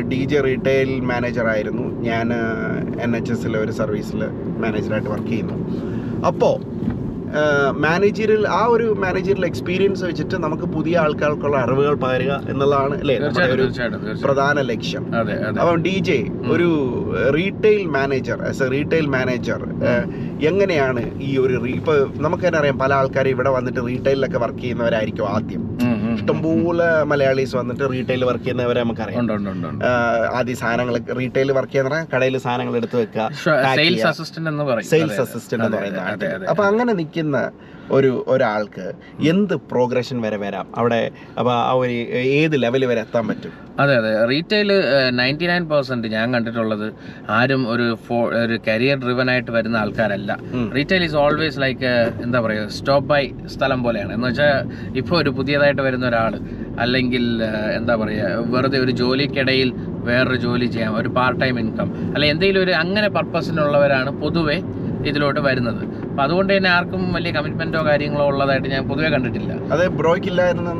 D J retail മാനേജറായിരുന്നു ഞാൻ N H എസിലെ ഒരു സർവീസിൽ മാനേജറായിട്ട് വർക്ക് ചെയ്യുന്നു. അപ്പോൾ മാനേജറിൽ ആ ഒരു മാനേജറിൽ എക്സ്പീരിയൻസ് വെച്ചിട്ട് നമുക്ക് പുതിയ ആൾക്കാർക്കുള്ള അറിവുകൾ പകരുക എന്നുള്ളതാണ് അല്ലേ? നമ്മുടെ ഒരു പ്രധാന ലക്ഷ്യം. അപ്പം ഡി ജെ ഒരു retail manager as a retail manager എങ്ങനെയാണ് ഈ ഒരു ഇപ്പൊ നമുക്ക് തന്നെ അറിയാം പല ആൾക്കാരും ഇവിടെ വന്നിട്ട് റീറ്റെയിലൊക്കെ വർക്ക് ചെയ്യുന്നവരായിരിക്കും ആദ്യം. ഇഷ്ടംപോലെ മലയാളീസ് വന്നിട്ട് റീറ്റെയിൽ വർക്ക് ചെയ്യുന്നവരെ നമുക്കറിയാം. ആദ്യം സാധനങ്ങൾ റീറ്റെയിൽ വർക്ക് ചെയ്യുന്ന കടയിൽ സാധനങ്ങൾ എടുത്ത് വെക്കുക സെയിൽസ് അസിസ്റ്റന്റ് എന്ന് പറയും. സെയിൽസ് അസിസ്റ്റന്റ് എന്ന് അതെ, പറയുന്ന അതെ, ആൾക്ക്. അതെ, അപ്പൊ അങ്ങനെ നിൽക്കുന്ന ഒരു ഒരാൾക്ക് എന്ത് പ്രോഗ്രഷൻ വരെ വരാം? അവിടെ അപ്പോൾ ആ ഒരു ഏത് ലെവൽ വരെ എത്താൻ പറ്റും? അതെ അതെ. റീറ്റെയിൽ നയന്റി നയൻ പെർസെന്റ് ഞാൻ കണ്ടിട്ടുള്ളത് ആരും ഒരു ഫോ- ഒരു കരിയർ ഡ്രിവൻ ആയിട്ട് വരുന്ന ആൾക്കാരല്ല. റീറ്റെയിൽ ഈസ് ഓൾവേസ് ലൈക്ക് എന്താ പറയുക സ്റ്റോപ്പ് ബൈ സ്ഥലം പോലെയാണ്. എന്ന് വെച്ചാൽ ഇപ്പോൾ ഒരു പുതിയതായിട്ട് വരുന്ന ഒരാൾ അല്ലെങ്കിൽ എന്താ പറയുക വെറുതെ ഒരു ജോലിക്കിടയിൽ വേറൊരു ജോലി ചെയ്യാം ഒരു പാർട്ട് ടൈം ഇൻകം അല്ലെ എന്തെങ്കിലും ഒരു അങ്ങനെ പർപ്പസിനുള്ളവരാണ് പൊതുവെ ഇതിലോട്ട് വരുന്നത്. അപ്പം അതുകൊണ്ട് തന്നെ ആർക്കും വലിയ കമ്മിറ്റ്മെന്റോ കാര്യങ്ങളോ ഉള്ളതായിട്ട് ഞാൻ പൊതുവെ കണ്ടിട്ടില്ല. അത് ബ്രോയ്ക്കില്ലായിരുന്നു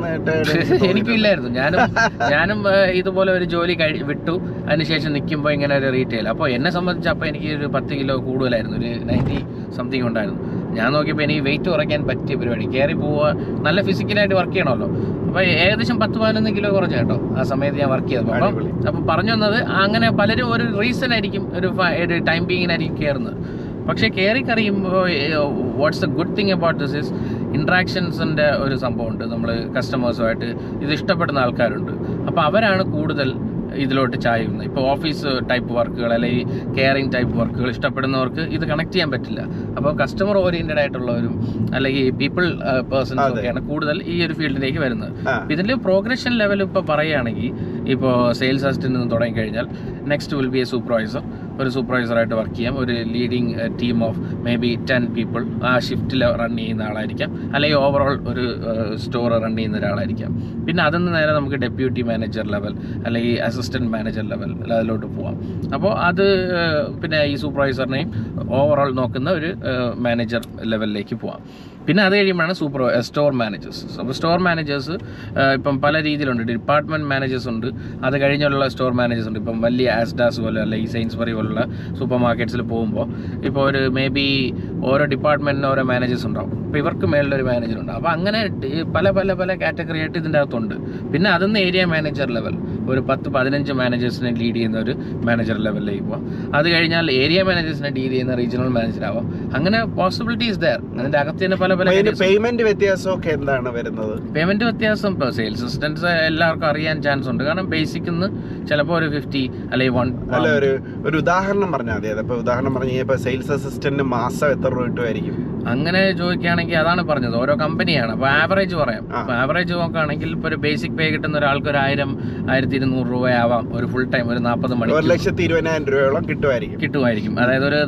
എനിക്കും ഇല്ലായിരുന്നു ഞാനും ഞാനും ഇതുപോലെ ഒരു ജോലി കഴി വിട്ടു. അതിനുശേഷം നിൽക്കുമ്പോൾ ഇങ്ങനെ ഒരു റീറ്റെയിൽ അപ്പോൾ എന്നെ സംബന്ധിച്ച് അപ്പോൾ എനിക്ക് ഒരു പത്ത് കിലോ കൂടുതലായിരുന്നു. ഒരു നയന്റി സംതിങ് ഉണ്ടായിരുന്നു. ഞാൻ നോക്കിയപ്പോൾ എനിക്ക് വെയിറ്റ് കുറയ്ക്കാൻ പറ്റിയ പരിപാടി. കയറി പോവുക നല്ല ഫിസിക്കലായിട്ട് വർക്ക് ചെയ്യണമല്ലോ. അപ്പോൾ ഏകദേശം പത്ത് പതിനൊന്ന് കിലോ കുറഞ്ഞു കേട്ടോ. ആ സമയത്ത് ഞാൻ വർക്ക് ചെയ്തപ്പോൾ അപ്പം. അപ്പം പറഞ്ഞു വന്നത് അങ്ങനെ പലരും ഒരു റീസൺ ആയിരിക്കും ഒരു ടൈം ബീങ്ങിനായിരിക്കും കയറുന്നത് പക്ഷേ കയറി കറിയുമ്പോൾ what's a good thing about this is ഇൻട്രാക്ഷൻസിന്റെ ഒരു സംഭവമുണ്ട്. നമ്മൾ കസ്റ്റമേഴ്സുമായിട്ട് ഇത് ഇഷ്ടപ്പെടുന്ന ആൾക്കാരുണ്ട്. അപ്പോൾ അവരാണ് കൂടുതൽ ഇതിലോട്ട് ചായുന്നത്. ഇപ്പോൾ ഓഫീസ് ടൈപ്പ് വർക്കുകൾ അല്ലെങ്കിൽ കെയറിങ് ടൈപ്പ് വർക്കുകൾ ഇഷ്ടപ്പെടുന്നവർക്ക് ഇത് കണക്ട് ചെയ്യാൻ പറ്റില്ല. അപ്പോൾ കസ്റ്റമർ ഓറിയന്റഡ് ആയിട്ടുള്ളവരും അല്ലെങ്കിൽ പീപ്പിൾ പേഴ്സൺസ്. ഒക്കെയാണ് കൂടുതൽ ഈ ഒരു ഫീൽഡിലേക്ക് വരുന്നത്. ഇതിൽ പ്രോഗ്രഷൻ ലെവൽ ഇപ്പോൾ പറയുകയാണെങ്കിൽ ഇപ്പോൾ സെയിൽസ് അസിസ്റ്റന്റ് നിന്ന് തുടങ്ങിക്കഴിഞ്ഞാൽ next will be a supervisor ഒരു സൂപ്പർവൈസറായിട്ട് വർക്ക് ചെയ്യാം. ഒരു leading team of maybe ten people ആ ഷിഫ്റ്റിൽ റൺ ചെയ്യുന്ന ആളായിരിക്കാം. അല്ലെങ്കിൽ ഓവറോൾ ഒരു സ്റ്റോർ റൺ ചെയ്യുന്ന ഒരാളായിരിക്കാം. പിന്നെ അതിൽ നിന്ന് നേരെ നമുക്ക് ഡെപ്യൂട്ടി മാനേജർ ലെവൽ അല്ലെങ്കിൽ അസിസ്റ്റന്റ് മാനേജർ ലെവൽ അതിലോട്ട് പോവാം. അപ്പോൾ അത് പിന്നെ ഈ സൂപ്പർവൈസറിനെയും ഓവറോൾ നോക്കുന്ന ഒരു മാനേജർ ലെവലിലേക്ക് പോവാം. പിന്നെ അത് കഴിയുമ്പോഴാണ് സൂപ്പർ സ്റ്റോർ മാനേജേഴ്സ് അപ്പോൾ സ്റ്റോർ മാനേജേഴ്സ് ഇപ്പം പല രീതിയിലുണ്ട്. ഡിപ്പാർട്ട്മെന്റ് മാനേജേഴ്സ് ഉണ്ട്. അത് കഴിഞ്ഞുള്ള സ്റ്റോർ മാനേജേഴ്സ് ഉണ്ട്. ഇപ്പം വലിയ ആസ്ഡാസ് പോലെ അല്ലെങ്കിൽ സൈൻസ്ബറി പോലുള്ള സൂപ്പർ മാർക്കറ്റ്സിൽ പോകുമ്പോൾ ഇപ്പോൾ ഒരു മേ ബി ഓരോ ഡിപ്പാർട്ട്മെന്റിന് ഓരോ മാനേജേഴ്സ് ഉണ്ടാവും. അപ്പോൾ ഇവർക്ക് മേളിലൊരു മാനേജർ ഉണ്ടാവും അപ്പോൾ അങ്ങനെ പല പല പല കാറ്റഗറി ആയിട്ട് ഇതിന്റെ അകത്തുണ്ട്. പിന്നെ അതിന്ന് ഏരിയ മാനേജർ ലെവൽ ഒരു പത്ത് പതിനഞ്ച് മാനേജേഴ്സിനെ ലീഡ് ചെയ്യുന്ന ഒരു മാനേജർ ലെവലിലേക്ക് പോകാം അത് കഴിഞ്ഞാൽ ഏരിയ മാനേജേഴ്സിനെ ഡീൽ ചെയ്യുന്ന റീജിയണൽ മാനേജർ ആവാം. അങ്ങനെ പോസിബിലിറ്റീസ് ദയർ അതിന്റെ അകത്ത് തന്നെ പല പല പേയ്മെന്റ് വ്യത്യാസമൊക്കെ എന്താണ് വരുന്നത്? പേയ്മെന്റ് വ്യത്യാസം ഇപ്പോൾ സെയിൽസ് അസിസ്റ്റൻസ് എല്ലാവർക്കും അറിയാൻ ചാൻസ് ഉണ്ട്. കാരണം ബേസിക് ചിലപ്പോൾ ഒരു ഫിഫ്റ്റി അല്ലെങ്കിൽ വൺ അല്ല ഒരു ഒരു ഉദാഹരണം പറഞ്ഞാൽ മതി. ഉദാഹരണം പറഞ്ഞു സെയിൽസ് അസിസ്റ്റന്റ് മാസം എത്ര രൂപ കിട്ടുമായിരിക്കും അങ്ങനെ ചോദിക്കുകയാണെങ്കിൽ അതാണ് പറഞ്ഞത്. ഓരോ കമ്പനിയാണ്. അപ്പോൾ ആവറേജ് പറയാം. അപ്പൊ അപ്പോൾ ആവറേജ് നോക്കുകയാണെങ്കിൽ ഇപ്പോൾ ഒരു ബേസിക് പേ കിട്ടുന്ന ഒരാൾക്ക് ഒരു ആയിരം ആയിരത്തി ഇരുന്നൂറ് രൂപയാവാം. ഒരു ഫുൾ ടൈം ഒരു നാൽപ്പത് ഒരു മണിക്കൂർ. ലക്ഷത്തി ഇരുപതിനായിരം രൂപയോളം കിട്ടുമായിരിക്കും. കിട്ടുമായിരിക്കും. അതായത് ഒരു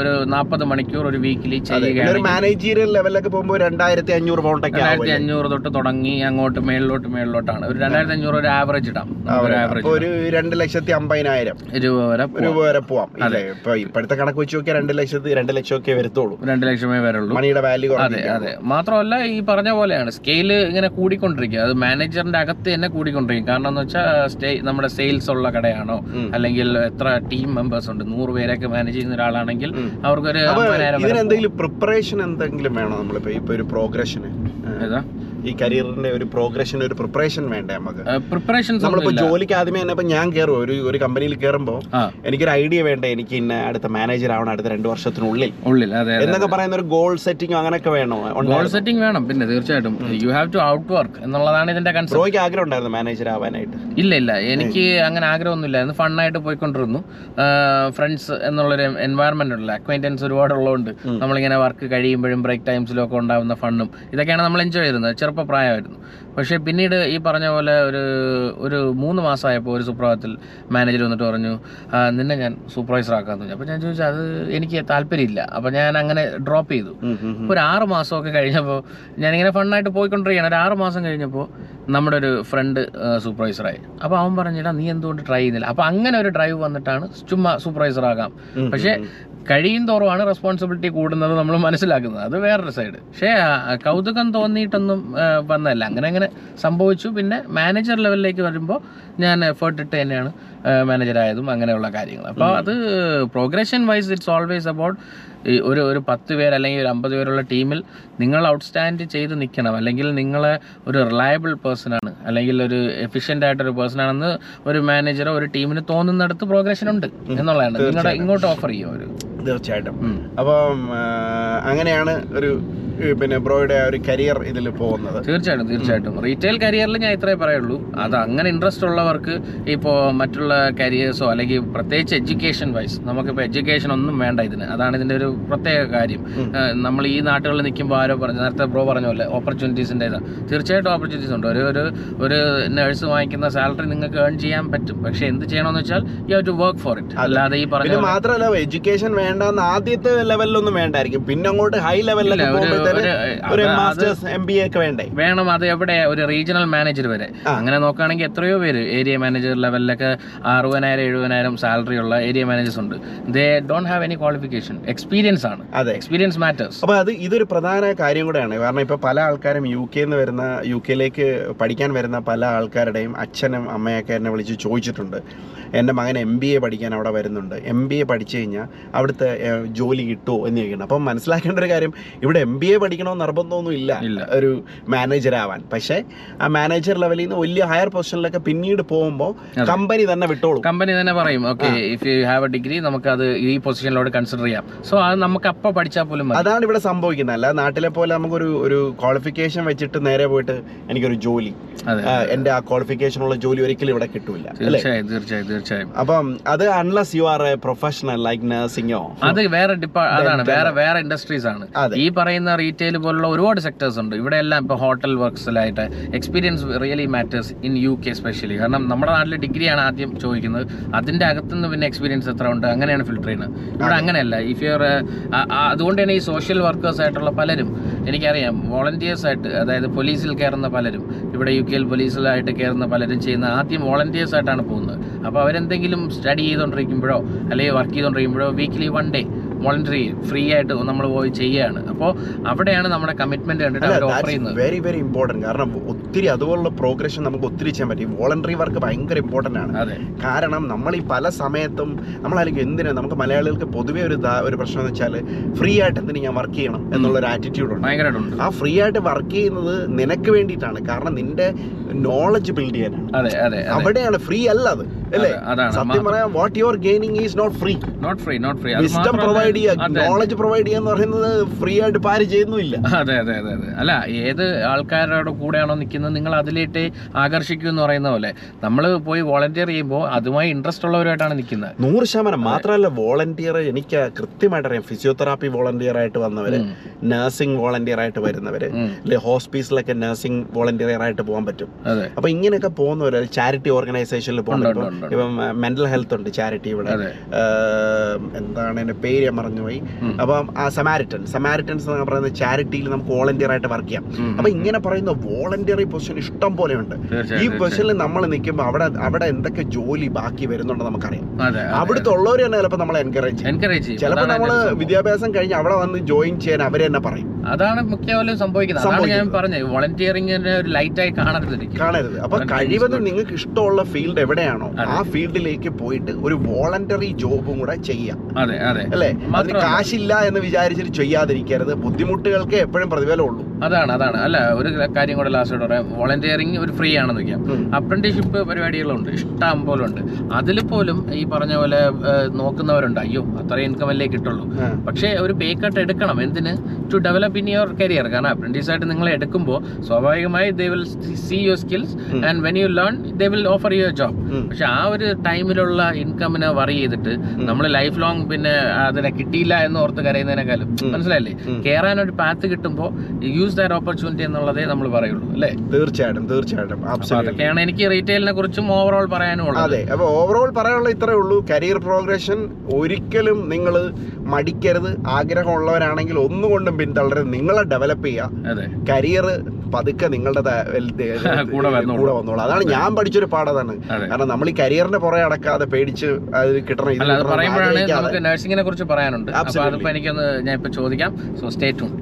ഒരു നാൽപ്പത് മണിക്കൂർ ഒരു വീക്കിലി ഒരു ചെയ്യുകയാണെങ്കിൽ മാനേജീരിയൽ ലെവലൊക്കെ പോകുമ്പോൾ രണ്ടായിരത്തി അഞ്ഞൂറ് പൗണ്ടൊക്കെ രണ്ടായിരത്തി അഞ്ഞൂറ് തൊട്ട് തുടങ്ങി അങ്ങോട്ട് മേളിലോട്ട് മേളിലോട്ടാണ്. ഒരു രണ്ടായിരത്തി അഞ്ഞൂറ് ഒരു ആവറേജ് ഇടാം. ഒരു ആവറേജ് ഒരു രണ്ട് ലക്ഷത്തി അമ്പതിനായിരം. രൂപ വരെ രൂപ വരെ പോവാം. അതെ. ഇപ്പൊ ഇപ്പോഴത്തെ കണക്ക് വെച്ച് നോക്കിയാൽ രണ്ട് ലക്ഷത്തി രണ്ട് ലക്ഷമൊക്കെ വരത്തുള്ളൂ. രണ്ട് ലക്ഷമേ വരുള്ളൂ മണിയുടെ വാല്യൂ അതെ അതെ. മാത്രമല്ല ഈ പറഞ്ഞ പോലെയാണ്. സ്കെയിൽ ഇങ്ങനെ കൂടിക്കൊണ്ടിരിക്കുക. അത് മാനേജറിന്റെ അകത്ത് തന്നെ കൂടിക്കൊണ്ടിരിക്കും. കാരണം എന്ന് വെച്ചാൽ സ്റ്റേ നമ്മുടെ സെയിൽസ് ഉള്ള കടയാണോ? അല്ലെങ്കിൽ എത്ര ടീം മെമ്പേഴ്സ് ഉണ്ട്? നൂറ് പേരൊക്കെ മാനേജ് ചെയ്യുന്ന ഒരാളാണെങ്കിൽ അവർക്കൊരു എന്തെങ്കിലും പ്രിപ്പറേഷൻ എന്തെങ്കിലും വേണോ നമ്മളിപ്പോ? ഇപ്പൊ ഒരു പ്രോഗ്രഷന് ഏതാ? ഈ കരിയറിന്റെ ഒരു പ്രോഗ്രഷൻ ഒരു പ്രിപ്പറേഷൻ വേണ്ടേ നമുക്ക്? പ്രിപ്പറേഷൻ നമ്മളിപ്പോ ജോലിക്ക് ആദ്യമേ തന്നെ ഇപ്പൊ ഞാൻ കയറും ഒരു ഒരു കമ്പനിയിൽ കയറുമ്പോൾ ആ. എനിക്കൊരു ഐഡിയ വേണ്ടേ? എനിക്ക് ഇന്ന അടുത്ത മാനേജർ ആവണം അടുത്ത രണ്ട് വർഷത്തിനുള്ളിൽ. ഉള്ളിൽ അതെ എന്നൊക്കെ പറയുന്ന ഒരു ഗോൾ സെറ്റിംഗ് അങ്ങനെയൊക്കെ വേണോ? ഗോൾ സെറ്റിംഗ് വേണം. പിന്നെ തീർച്ചയായിട്ടും you have to out work എന്നുള്ളതാണ് ഇതിന്റെ കൺസെപ്റ്റ് ആഗ്രഹം ഉണ്ടായിരുന്നു മാനേജർ ആവാനായിട്ട്. ഇല്ല ഇല്ല. എനിക്ക് അങ്ങനെ ആഗ്രഹമൊന്നുമില്ലായിരുന്നു. ഫണ്ണായിട്ട് പോയിക്കൊണ്ടിരുന്നു. ഫ്രണ്ട്സ് എന്നുള്ളൊരു എൻവയറമെന്റ് ഉണ്ടല്ലോ. അക്വൈന്റൻസ് ഒരുപാട് ഉള്ളതുകൊണ്ട്. നമ്മളിങ്ങനെ വർക്ക് കഴിയുമ്പോഴും ബ്രേക്ക് ടൈംസിലും ഒക്കെ ഉണ്ടാകുന്ന ഫണ്ണും ഇതൊക്കെയാണ് നമ്മൾ എൻജോയ് ചെയ്തിരുന്നത് ചെറുപ്പപ്രായമായിരുന്നു പക്ഷേ പിന്നീട് ഈ പറഞ്ഞ പോലെ ഒരു ഒരു മൂന്ന് മാസമായപ്പോൾ ഒരു സുപ്രഭാതത്തിൽ മാനേജർ വന്നിട്ട് പറഞ്ഞു നിന്നെ ഞാൻ സൂപ്പർവൈസർ ആക്കാമെന്ന് പറഞ്ഞു. അപ്പോൾ ഞാൻ ചോദിച്ചു അത് എനിക്ക് താല്പര്യമില്ല. അപ്പോൾ ഞാൻ അങ്ങനെ ഡ്രോപ്പ് ചെയ്തു. ഒരു ആറ് മാസമൊക്കെ കഴിഞ്ഞപ്പോൾ ഞാനിങ്ങനെ ഫണ്ണായിട്ട് പോയിക്കൊണ്ടിരിക്കുകയാണ്. ഒരു ആറ് മാസം കഴിഞ്ഞപ്പോൾ നമ്മുടെ ഒരു ഫ്രണ്ട് സൂപ്പർവൈസറായി അപ്പോൾ അവൻ പറഞ്ഞില്ല നീ എന്തുകൊണ്ട് ട്രൈ ചെയ്യുന്നില്ല? അപ്പോൾ അങ്ങനെ ഒരു ഡ്രൈവ് വന്നിട്ടാണ് ചുമ്മാ സൂപ്പർവൈസർ ആകാം. പക്ഷേ കഴിയും തോറുമാണ് റെസ്പോൺസിബിലിറ്റി കൂടുന്നത് നമ്മൾ മനസ്സിലാക്കുന്നത്. അത് വേറൊരു സൈഡ് പക്ഷേ കൗതുകം തോന്നിയിട്ടൊന്നും വന്നതല്ല. അങ്ങനെ അങ്ങനെ സംഭവിച്ചു. പിന്നെ മാനേജർ ലെവലിലേക്ക് വരുമ്പോൾ ഞാൻ എഫേർട്ട് ഇട്ട് തന്നെയാണ് മാനേജറായതും അങ്ങനെയുള്ള കാര്യങ്ങൾ. അപ്പോൾ അത് progression wise it's always about ഒരു ഒരു പത്ത് പേർ അല്ലെങ്കിൽ ഒരു അമ്പത് പേരുള്ള ടീമിൽ നിങ്ങൾ ഔട്ട്സ്റ്റാൻഡ് ചെയ്ത് നിൽക്കണം. അല്ലെങ്കിൽ നിങ്ങൾ ഒരു റിലയബിൾ പേഴ്സണാണ് ആണ്. അല്ലെങ്കിൽ ഒരു എഫിഷ്യന്റ് ആയിട്ടൊരു പേഴ്സൺ ആണെന്ന് ഒരു മാനേജറോ ഒരു ടീമിന് തോന്നുന്നിടത്ത് പ്രോഗ്രഷൻ ഉണ്ട് എന്നുള്ളതാണ്. നിങ്ങളുടെ ഇങ്ങോട്ട് ഓഫർ ചെയ്യും ഒരു? തീർച്ചയായിട്ടും. അപ്പം അങ്ങനെയാണ് ഒരു പിന്നെ ബ്രോയുടെ ഒരു കരിയർ ഇതിൽ പോകുന്നത്. തീർച്ചയായിട്ടും തീർച്ചയായിട്ടും. റീറ്റെയിൽ കരിയറിൽ ഞാൻ ഇത്രേ പറയുള്ളൂ. അത് അങ്ങനെ ഇൻട്രസ്റ്റ് ഉള്ളവർക്ക് ഇപ്പോൾ മറ്റുള്ള കരിയേഴ്സോ അല്ലെങ്കിൽ പ്രത്യേകിച്ച് എഡ്യൂക്കേഷൻ വൈസ് നമുക്കിപ്പോൾ എഡ്യൂക്കേഷൻ ഒന്നും വേണ്ട ഇതിന്. അതാണ് ഇതിന്റെ ഒരു പ്രത്യേക കാര്യം. നമ്മൾ ഈ നാട്ടുകളിൽ നിൽക്കുമ്പോൾ ആരോ പറഞ്ഞു നേരത്തെ ബ്രോ പറഞ്ഞ പോലെ ഓപ്പർച്യൂണിറ്റീസിന്റെ ഇതാണ് തീർച്ചയായിട്ടും ഓപ്പർച്യൂണിറ്റീസ് ഉണ്ട്. ഒരു ഒരു ഒരു നേഴ്സ് വാങ്ങിക്കുന്ന സാലറി നിങ്ങൾക്ക് ഏൺ ചെയ്യാൻ പറ്റും. പക്ഷേ എന്ത് ചെയ്യണമെന്ന് വെച്ചാൽ you have to work for it അല്ലാതെ ഈ പറഞ്ഞ മാത്രമല്ല എഡ്യൂക്കേഷൻ വേണ്ടെന്ന് ആദ്യത്തെ ലെവലിലൊന്നും വേണ്ടായിരിക്കും. പിന്നെ അങ്ങോട്ട് ഹൈ ലെവലിലൊക്കെ ഒരു- മാസ്റ്റേഴ്സ് എം ബി എ ഒക്കെ വേണ്ടേ? വേണം അത് എവിടെ? ഒരു റീജിയണൽ മാനേജർ വരെ. അങ്ങനെ നോക്കുകയാണെങ്കിൽ എത്രയോ പേര് ഏരിയ മാനേജർ ലെവലിലൊക്കെ അറുപതിനായിരം എഴുപതിനായിരം സാലറി ഉള്ള ഏരിയ മാനേജേഴ്സ് ഉണ്ട്. They don't have any qualification experience ആണ്. അതെ. എക്സ്പീരിയൻസ് മാറ്റേഴ്സ് അപ്പൊ അത് ഇതൊരു പ്രധാന കാര്യം കൂടെയാണ്. കാരണം ഇപ്പൊ പല ആൾക്കാരും യു കെയിൽ നിന്ന് വരുന്ന യു കെയിലേക്ക് പഠിക്കാൻ വരുന്ന പല ആൾക്കാരുടെയും അച്ഛനും അമ്മയൊക്കെ എന്നെ വിളിച്ച് ചോദിച്ചിട്ടുണ്ട്. എന്റെ മകൻ എം ബി എ പഠിക്കാൻ അവിടെ വരുന്നുണ്ട്. എം ബി എ പഠിച്ചു കഴിഞ്ഞാൽ അവിടുത്തെ ജോലി കിട്ടുമോ എന്ന് ചോദിക്കണം അപ്പം മനസ്സിലാക്കേണ്ട ഒരു കാര്യം ഇവിടെ എം ബി എ പഠിക്കണമെന്ന് നിർബന്ധമൊന്നും ഇല്ല. ഒരു മാനേജർ ആവാൻ. പക്ഷേ ആ മാനേജർ ലെവലിൽ നിന്ന് വലിയ ഹയർ പൊസിഷനിലൊക്കെ പിന്നീട് പോകുമ്പോൾ കമ്പനി തന്നെ വിട്ടോളൂ. കമ്പനി തന്നെ പറയും okay if you have a degree നമുക്ക് അത് ഈ പൊസിഷനിലോട്ട് കൺസിഡർ ചെയ്യാം. സോ അത് നമുക്ക് അപ്പം പഠിച്ചാൽ പോലും അതാണ് ഇവിടെ സംഭവിക്കുന്നത്. അല്ല നാട്ടിലെ പോലെ നമുക്കൊരു ഒരു ക്വാളിഫിക്കേഷൻ വെച്ചിട്ട് നേരെ പോയിട്ട് എനിക്കൊരു ജോലി. ആ, എന്റെ ആ ക്വാളിഫിക്കേഷനുള്ള ജോലി ഒരിക്കലും ഇവിടെ കിട്ടൂല. തീർച്ചയായും തീർച്ചയായും തീർച്ചയായും. അപ്പം അത് unless you are a professional like നഴ്സിംഗോ അത് വേറെ അതാണ് വേറെ വേറെ ഇൻഡസ്ട്രീസ് ആണ്. ഈ പറയുന്ന റീറ്റെയിൽ പോലുള്ള ഒരുപാട് സെക്ടേഴ്സ് ഉണ്ട്. ഇവിടെ എല്ലാം ഇപ്പോൾ hotel വർക്ക്സിലായിട്ട് experience really matters in U K specially കാരണം നമ്മുടെ നാട്ടിലെ ഡിഗ്രിയാണ് ആദ്യം ചോദിക്കുന്നത്. അതിന്റെ അകത്തുനിന്ന് പിന്നെ എക്സ്പീരിയൻസ് എത്ര ഉണ്ട്? അങ്ങനെയാണ് ഫിൽറ്റർ ചെയ്യുന്നത്. ഇവിടെ അങ്ങനെയല്ല. ഇഫ് യുവർ അതുകൊണ്ട് തന്നെ ഈ സോഷ്യൽ വർക്കേഴ്സ് ആയിട്ടുള്ള പലരും എനിക്കറിയാം. വോളണ്ടിയേഴ്സായിട്ട് അതായത് പോലീസിൽ കയറുന്ന പലരും ഇവിടെ യു കെ കെയിൽ പോലീസിലായിട്ട് കയറുന്ന പലരും ചെയ്യുന്ന ആദ്യം വോളണ്ടിയേഴ്സായിട്ടാണ് പോകുന്നത്. അപ്പോൾ അവരെന്തെങ്കിലും സ്റ്റഡി ചെയ്തുകൊണ്ടിരിക്കുമ്പോഴോ അല്ലെങ്കിൽ work ചെയ്തുകൊണ്ടിരിക്കുമ്പോഴോ weekly one day voluntary free ആയിട്ട് നമ്മൾ പോയി ചെയ്യുകയാണ്. അപ്പോൾ അവിടെയാണ് നമ്മുടെ കമ്മിറ്റ്മെന്റ് കണ്ടിട്ട് അവർ ഓഫർ ചെയ്യുന്നത്. വെരി വെരി ഇമ്പോർട്ടന്റ് കാരണം ഒത്തിരി അതുപോലുള്ള പ്രോഗ്രഷൻ നമുക്ക് ഒത്തിരി ചെയ്യാൻ പറ്റും. വോളണ്ടറി വർക്ക് ഭയങ്കര ഇമ്പോർട്ടന്റ് ആണ്. കാരണം നമ്മൾ ഈ പല സമയത്തും നമ്മളായിരിക്കും എന്തിനാ നമുക്ക് മലയാളികൾക്ക് പൊതുവേ ഒരു ഒരു പ്രശ്നം എന്ന് വെച്ചാൽ ഫ്രീ ആയിട്ട് എന്തിനു ഞാൻ വർക്ക് ചെയ്യണം എന്നുള്ള ഒരു ആറ്റിറ്റ്യൂഡ് ഉണ്ട്. ആ ഫ്രീ ആയിട്ട് വർക്ക് ചെയ്യുന്നത് നിനക്ക് വേണ്ടിയിട്ടാണ്. കാരണം നിന്റെ നോളജ് ബിൽഡ് ചെയ്യാനാണ്. അവിടെയാണ് ഫ്രീ അല്ല അത്. അല്ലേ? അതാണ്. സത്യം പറയാം what gaining is not free not free not free wisdom provide ചെയ്യുക നോളജ് പ്രൊവൈഡ് ചെയ്യുക എന്ന് പറയുന്നത് ഫ്രീ ആയിട്ട് പാര് ചെയ്യുന്നില്ല അതെ അതെ അതെ അതെ. അല്ല ഏത് ആൾക്കാരുടെ കൂടെയാണോ നിൽക്കുന്നത് നിങ്ങൾ അതിലേട്ട് ആകർഷിക്കും എന്ന് പറയുന്ന പോലെ. നമ്മൾ പോയി വോളണ്ടിയർ ചെയ്യുമ്പോൾ അതുമായി ഇൻട്രസ്റ്റ് ഉള്ളവരുമായിട്ടാണ് നിൽക്കുന്നത്. നൂറ് ശതമാനം. മാത്രമല്ല വോളണ്ടിയർ എനിക്ക് കൃത്യമായിട്ട് അറിയാം ഫിസിയോതെറാപ്പി വോളണ്ടിയർ ആയിട്ട് വന്നവര് നഴ്സിംഗ് വോളണ്ടിയർ ആയിട്ട് വരുന്നവര്. അല്ലെ ഹോസ്പിറ്റലിലൊക്കെ നഴ്സിംഗ് വോളണ്ടിയർ ആയിട്ട് പോകാൻ പറ്റും. അപ്പൊ ഇങ്ങനെയൊക്കെ പോകുന്നവര് ചാരിറ്റി ഓർഗനൈസേഷനിൽ പോകാൻ പറ്റും. ഇപ്പം മെന്റൽ ഹെൽത്ത് ഉണ്ട് ചാരിറ്റി ഇവിടെ. എന്താണ് എന്റെ പേര് ഞാൻ മറന്നുപോയി. അപ്പം ആ സമാരിറ്റൻ സമാരിറ്റൻസ് എന്ന് പറയുന്നത് ചാരിറ്റിയിൽ നമുക്ക് വോളണ്ടിയർ ആയിട്ട് വർക്ക് ചെയ്യാം. അപ്പൊ ഇങ്ങനെ പറയുന്ന വോളണ്ടിയറി പൊസിഷൻ ഇഷ്ടം പോലെ ഉണ്ട്. ഈ പൊസിഷനിൽ നമ്മൾ നിൽക്കുമ്പോൾ അവിടെ അവിടെ എന്തൊക്കെ ജോലി ബാക്കി വരുന്നുണ്ടെന്ന് നമുക്കറിയാം. അവിടുത്തെ ഉള്ളവർ തന്നെ ചിലപ്പോൾ നമ്മളെ എൻകറേജ് എൻകറേജ് ചിലപ്പോൾ നമ്മൾ നമ്മൾ. വിദ്യാഭ്യാസം കഴിഞ്ഞ് അവിടെ വന്ന് ജോയിൻ ചെയ്യാൻ അവർ തന്നെ പറയും. അതാണ് മുഖ്യമായും സംഭവിക്കുന്നത്. അതാണ് ഞാൻ. പറഞ്ഞത്. വോളണ്ടിയറിങ്ങിനെ ഒരു ലൈറ്റായി കാണരുത് കാണരുത്. അപ്പൊ കഴിവതും നിങ്ങൾക്ക് ഇഷ്ടമുള്ള ഫീൽഡ് എവിടെയാണോ. ആ ഫീൽഡിലേക്ക് പോയിട്ട് ഒരു വോളണ്ടറി ജോബും കൂടെ ചെയ്യാം. അല്ലേ? അതിന് കാശില്ല എന്ന് വിചാരിച്ചിട്ട് ചെയ്യാതിരിക്കരുത്. ബുദ്ധിമുട്ടുകൾക്ക് എപ്പോഴും പ്രതിഫലം ഉള്ളൂ. അതാണ് അതാണ്. അല്ല ഒരു കാര്യം കൂടെ ലാസ്റ്റ് പറയാം. വോളണ്ടിയറിങ് ഒരു ഫ്രീ ആണെന്ന് വെക്കാം അപ്രന്റിഷിപ്പ് പരിപാടികളുണ്ട്. ഇഷ്ടം പോലെ ഉണ്ട് അതിൽ പോലും ഈ പറഞ്ഞ പോലെ നോക്കുന്നവരുണ്ട്. അയ്യോ അത്ര ഇൻകം അല്ലേ കിട്ടുള്ളൂ. പക്ഷേ ഒരു പേ കട്ട് എടുക്കണം. എന്തിന്? To develop in your career കാരണം അപ്രന്റീസ് ആയിട്ട് നിങ്ങൾ എടുക്കുമ്പോൾ സ്വാഭാവികമായി they will see your skills and when you learn they will offer your job. പക്ഷെ ആ ഒരു ടൈമിലുള്ള ഇൻകമിനെ വറി ചെയ്തിട്ട് നമ്മൾ ലൈഫ് ലോങ് പിന്നെ അതിനെ കിട്ടിയില്ല എന്ന് ഓർത്ത് കരയുന്നതിനേക്കാളും. മനസ്സിലായില്ലേ? ഉം. കയറാൻ ഒരു പാത്ത് കിട്ടുമ്പോൾ യൂസ് ദാറ്റ് ഓപ്പർച്യൂണിറ്റി എന്നുള്ളതേ നമ്മൾ പറയുള്ളൂ അല്ലേ? തീർച്ചയായിട്ടും തീർച്ചയായിട്ടും. അതൊക്കെയാണ് എനിക്ക് റീറ്റെയിലിനെ കുറിച്ചും ഓവറോൾ പറയാനുള്ളത്. അതെ അപ്പോൾ ഓവറോൾ പറയാനുള്ള ഇത്രേ ഉള്ളൂ. കരിയർ പ്രോഗ്രഷൻ ഒരിക്കലും നിങ്ങൾ മടിക്കരുത്. ആഗ്രഹമുള്ളവരാണെങ്കിൽ ഒന്നുകൊണ്ടും പിന്തള്ളരുത്. നിങ്ങളെ ഡെവലപ്പ് ചെയ്യുക കരിയർ പതുക്കെ നിങ്ങളുടെ കൂടെ വന്നോളും. അതാണ് ഞാൻ പഠിച്ചൊരു പാഠതാണ് കാരണം നമ്മൾ ഈ കരിയറിന്റെ പുറകെ അടക്കാതെ പേടിച്ച് അത് കിട്ടണം ഇത് പറയുമ്പോഴാണ് നമുക്ക് നഴ്സിംഗിനെ കുറിച്ച് പറയാനുണ്ട്. അപ്പൊ Absolutely. അതിപ്പോ എനിക്കൊന്ന് ഞാൻ ഇപ്പൊ ചോദിക്കാം. So stay tune